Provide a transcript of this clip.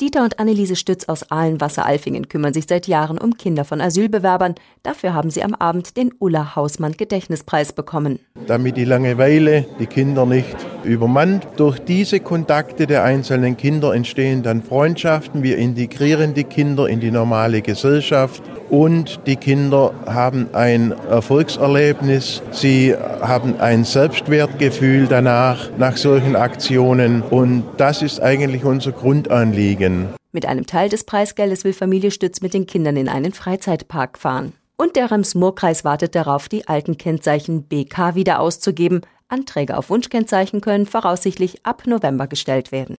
Dieter und Anneliese Stütz aus Ahlenwasser-Alfingen kümmern sich seit Jahren um Kinder von Asylbewerbern. Dafür haben sie am Abend den Ulla Hausmann Gedächtnispreis bekommen. Damit die Langeweile die Kinder nicht übermannt. Durch diese Kontakte der einzelnen Kinder entstehen dann Freundschaften. Wir integrieren die Kinder in die normale Gesellschaft und die Kinder haben ein Erfolgserlebnis. Sie haben ein Selbstwertgefühl danach, nach solchen Aktionen. Und das ist eigentlich unser Grundanliegen. Mit einem Teil des Preisgeldes will Familie Stütz mit den Kindern in einen Freizeitpark fahren. Und der Rems-Murr-Kreis wartet darauf, die alten Kennzeichen BK wieder auszugeben. Anträge auf Wunschkennzeichen können voraussichtlich ab November gestellt werden.